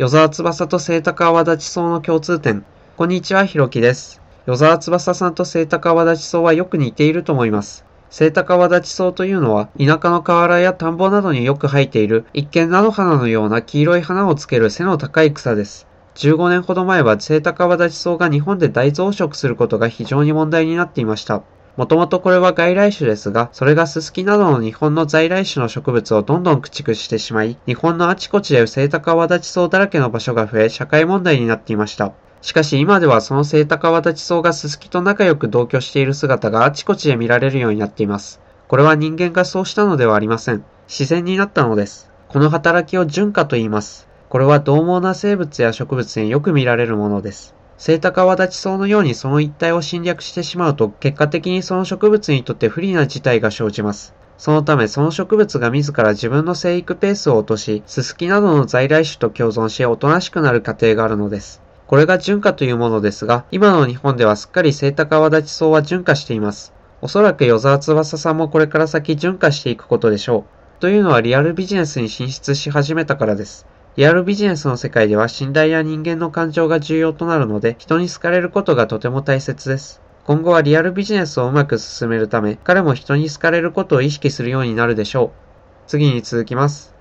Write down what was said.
与沢翼と清高泡立ち草の共通点。こんにちは、ひろきです。与沢翼さんと清高泡立ち草はよく似ていると思います。清高泡立ち草というのは、田舎の河原や田んぼなどによく生えている、一見菜の花のような黄色い花をつける背の高い草です。15年ほど前は清高泡立ち草が日本で大増殖することが非常に問題になっていました。もともとこれは外来種ですが、それがススキなどの日本の在来種の植物をどんどん駆逐してしまい、日本のあちこちで清高泡立ち草だらけの場所が増え、社会問題になっていました。しかし今ではその清高泡立ち草がススキと仲良く同居している姿があちこちで見られるようになっています。これは人間がそうしたのではありません。自然になったのです。この働きを純化と言います。これは獰猛な生物や植物によく見られるものです。セイタカワダチソウのようにその一帯を侵略してしまうと、結果的にその植物にとって不利な事態が生じます。そのため、その植物が自ら自分の生育ペースを落とし、ススキなどの在来種と共存し、おとなしくなる過程があるのです。これが純化というものですが、今の日本ではすっかりセイタカワダチソウは純化しています。おそらく与沢翼さんもこれから先純化していくことでしょう。というのはリアルビジネスに進出し始めたからです。リアルビジネスの世界では信頼や人間の感情が重要となるので、人に好かれることがとても大切です。今後はリアルビジネスをうまく進めるため、彼も人に好かれることを意識するようになるでしょう。次に続きます。